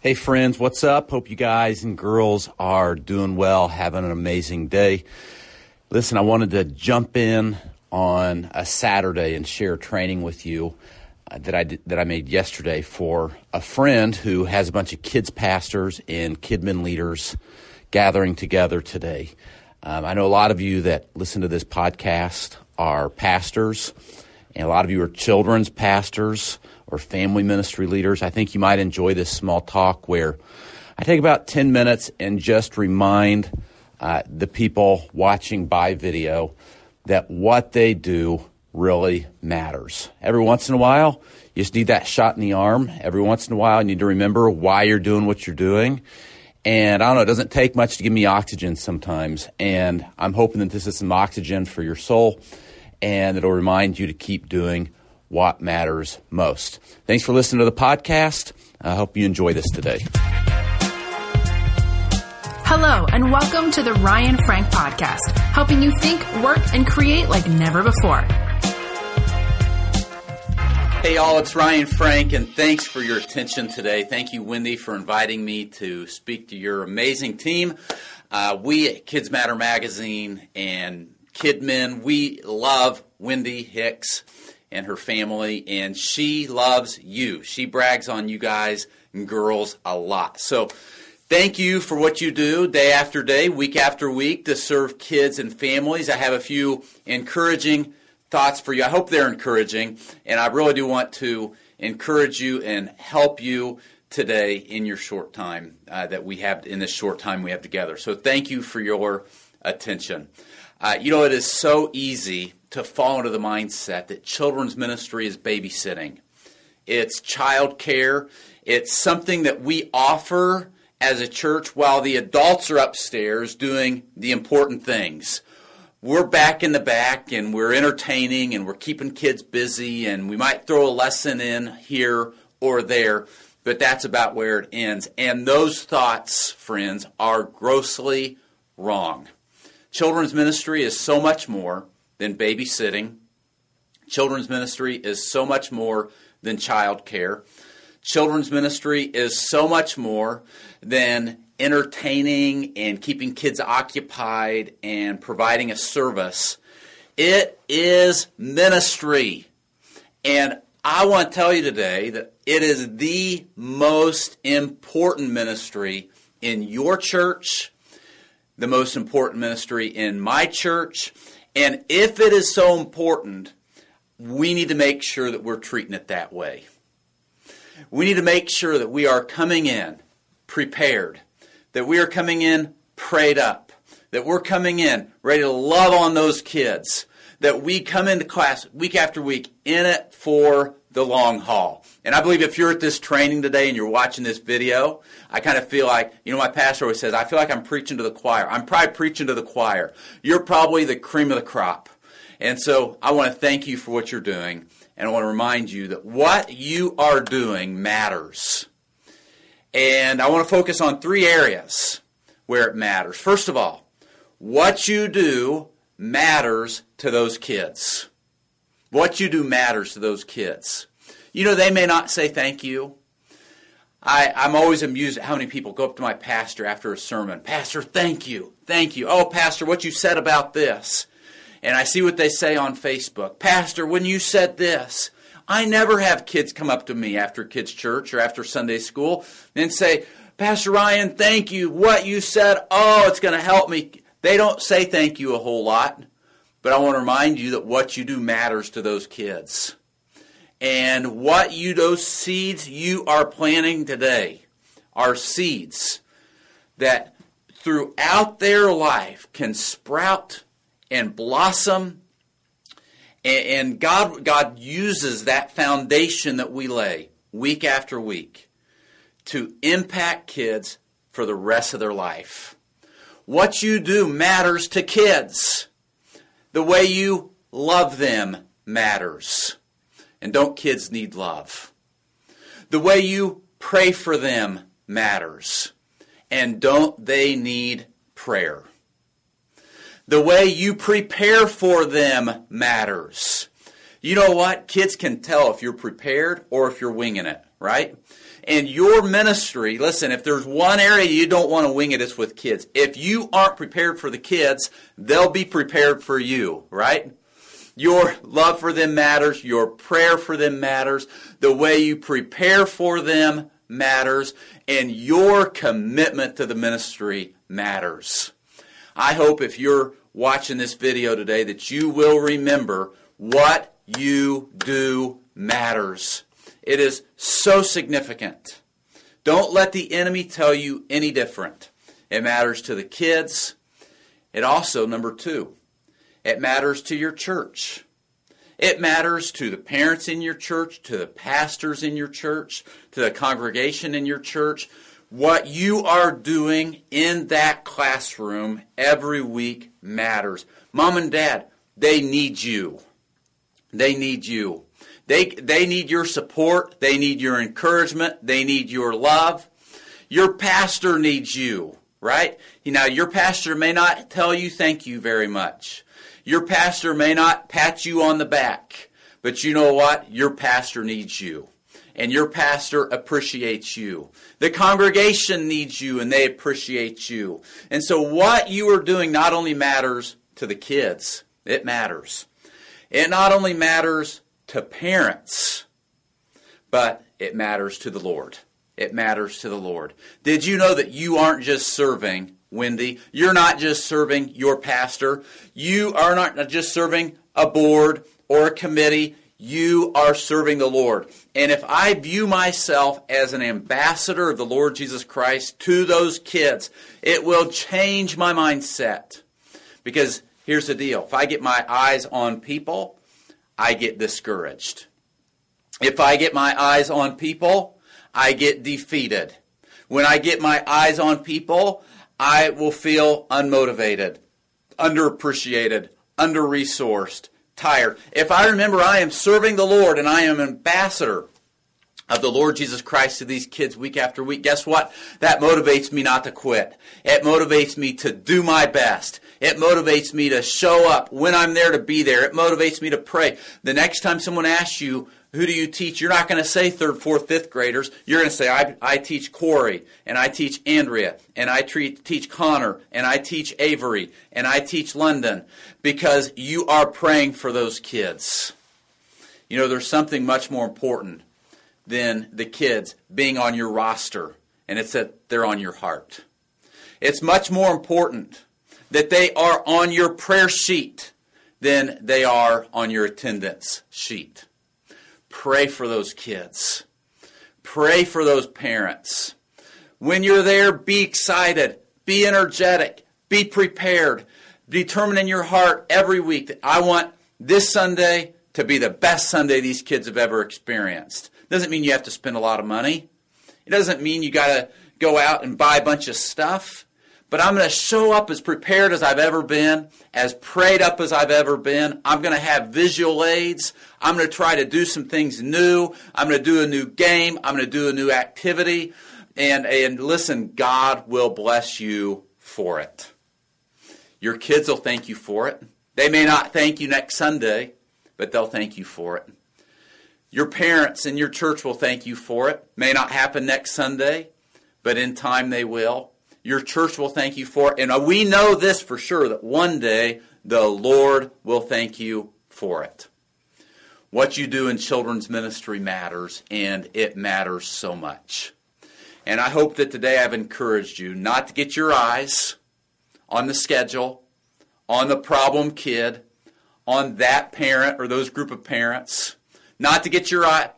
Hey, friends, what's up? Hope you guys and girls are doing well, having an amazing day. Listen, I wanted to jump in on a Saturday and share training with you uh, that I did, that I made yesterday for a friend who has a bunch of kids pastors and kidmin leaders gathering together today. Um, I know a lot of you that listen to this podcast are pastors, and a lot of you are children's pastors or family ministry leaders, I think you might enjoy this small talk where I take about 10 minutes and just remind uh, the people watching by video that what they do really matters. Every once in a while, you just need that shot in the arm. Every once in a while, you need to remember why you're doing what you're doing. And I don't know, it doesn't take much to give me oxygen sometimes. And I'm hoping that this is some oxygen for your soul and it'll remind you to keep doing what matters most. Thanks for listening to the podcast. I hope you enjoy this today. Hello, and welcome to the Ryan Frank Podcast, helping you think, work, and create like never before. Hey, y'all, it's Ryan Frank, and thanks for your attention today. Thank you, Wendy, for inviting me to speak to your amazing team. Uh, we at KidzMatter Magazine and KidMin, we love Wendy Hicks and her family, and she loves you. She brags on you guys and girls a lot. So, thank you for what you do day after day, week after week to serve kids and families. I have a few encouraging thoughts for you. I hope they're encouraging, and I really do want to encourage you and help you today in your short time uh, that we have in this short time we have together. So, thank you for your attention. Uh, you know, it is so easy to fall into the mindset that children's ministry is babysitting. It's child care. It's something that we offer as a church while the adults are upstairs doing the important things. We're back in the back and we're entertaining and we're keeping kids busy and we might throw a lesson in here or there, but that's about where it ends. And those thoughts, friends, are grossly wrong. Children's ministry is so much more than babysitting. Children's ministry is so much more than child care. Children's ministry is so much more than entertaining and keeping kids occupied and providing a service. It is ministry. And I want to tell you today that it is the most important ministry in your church, the most important ministry in my church, and if it is so important, we need to make sure that we're treating it that way. We need to make sure that we are coming in prepared, that we are coming in prayed up, that we're coming in ready to love on those kids, that we come into class week after week in it for the long haul. And I believe if you're at this training today and you're watching this video, I kind of feel like, you know, my pastor always says, I feel like I'm preaching to the choir. I'm probably preaching to the choir. You're probably the cream of the crop. And so I want to thank you for what you're doing. And I want to remind you that what you are doing matters. And I want to focus on three areas where it matters. First of all, what you do matters to those kids. What you do matters to those kids. You know, they may not say thank you. I, I'm always amused at how many people go up to my pastor after a sermon. Pastor, thank you. Thank you. Oh, Pastor, what you said about this. And I see what they say on Facebook. Pastor, when you said this, I never have kids come up to me after kids' church or after Sunday school and say, Pastor Ryan, thank you. What you said, oh, it's going to help me. They don't say thank you a whole lot, but I want to remind you that what you do matters to those kids and what you those seeds you are planting today are seeds that throughout their life can sprout and blossom and God God uses that foundation that we lay week after week to impact kids for the rest of their life. What you do matters to kids. The way you love them matters. And don't kids need love? The way you pray for them matters. And don't they need prayer? The way you prepare for them matters. You know what? Kids can tell if you're prepared or if you're winging it, right? And your ministry, listen, if there's one area you don't want to wing it, it's with kids. If you aren't prepared for the kids, they'll be prepared for you, right? Your love for them matters. Your prayer for them matters. The way you prepare for them matters. And your commitment to the ministry matters. I hope if you're watching this video today that you will remember what you do matters. It is so significant. Don't let the enemy tell you any different. It matters to the kids. It also, number two, it matters to your church. It matters to the parents in your church, to the pastors in your church, to the congregation in your church. What you are doing in that classroom every week matters. Mom and dad, they need you. They need you. They, they need your support. They need your encouragement. They need your love. Your pastor needs you, right? Now, your pastor may not tell you thank you very much. Your pastor may not pat you on the back, but you know what? Your pastor needs you. And your pastor appreciates you. The congregation needs you and they appreciate you. And so what you are doing not only matters to the kids, it matters. It not only matters to parents, but it matters to the Lord. It matters to the Lord. Did you know that you aren't just serving, Wendy? You're not just serving your pastor. You are not just serving a board or a committee. You are serving the Lord. And if I view myself as an ambassador of the Lord Jesus Christ to those kids, it will change my mindset. Because here's the deal if I get my eyes on people, I get discouraged. If I get my eyes on people, I get defeated. When I get my eyes on people, I will feel unmotivated, underappreciated, under resourced, tired. If I remember I am serving the Lord and I am ambassador of the Lord Jesus Christ to these kids week after week, guess what? That motivates me not to quit. It motivates me to do my best. It motivates me to show up when I'm there to be there. It motivates me to pray. The next time someone asks you, who do you teach? You're not going to say third, fourth, fifth graders. You're going to say, I, I teach Corey, and I teach Andrea, and I treat, teach Connor, and I teach Avery, and I teach London, because you are praying for those kids. You know, there's something much more important than the kids being on your roster, and it's that they're on your heart. It's much more important that they are on your prayer sheet than they are on your attendance sheet. Pray for those kids. Pray for those parents. When you're there, be excited, be energetic, be prepared. Determine in your heart every week that I want this Sunday to be the best Sunday these kids have ever experienced. Doesn't mean you have to spend a lot of money. It doesn't mean you got to go out and buy a bunch of stuff but I'm going to show up as prepared as I've ever been, as prayed up as I've ever been. I'm going to have visual aids. I'm going to try to do some things new. I'm going to do a new game. I'm going to do a new activity. And, and listen, God will bless you for it. Your kids will thank you for it. They may not thank you next Sunday, but they'll thank you for it. Your parents and your church will thank you for it. May not happen next Sunday, but in time they will. Your church will thank you for it. And we know this for sure that one day the Lord will thank you for it. What you do in children's ministry matters, and it matters so much. And I hope that today I've encouraged you not to get your eyes on the schedule, on the problem kid, on that parent or those group of parents, not to get your eye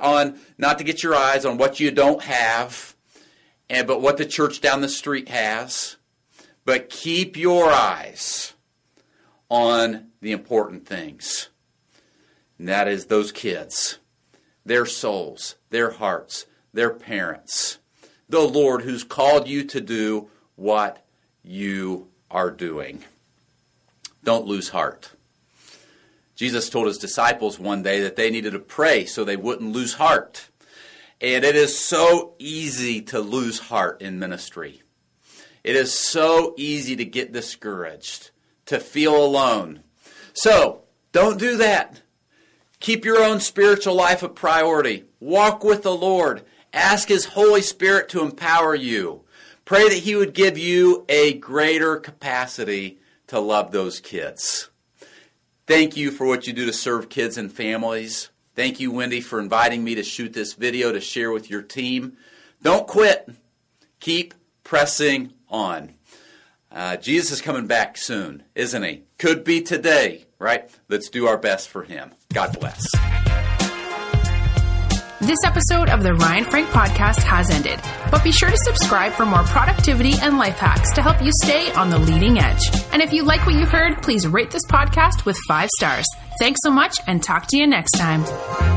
on not to get your eyes on what you don't have and but what the church down the street has. But keep your eyes on the important things. And that is those kids, their souls, their hearts, their parents. The Lord who's called you to do what you are doing. Don't lose heart. Jesus told his disciples one day that they needed to pray so they wouldn't lose heart. And it is so easy to lose heart in ministry. It is so easy to get discouraged, to feel alone. So, don't do that. Keep your own spiritual life a priority. Walk with the Lord Ask His Holy Spirit to empower you. Pray that He would give you a greater capacity to love those kids. Thank you for what you do to serve kids and families. Thank you, Wendy, for inviting me to shoot this video to share with your team. Don't quit. Keep pressing on. Uh, Jesus is coming back soon, isn't he? Could be today, right? Let's do our best for him. God bless. This episode of the Ryan Frank podcast has ended, but be sure to subscribe for more productivity and life hacks to help you stay on the leading edge. And if you like what you heard, please rate this podcast with five stars. Thanks so much and talk to you next time.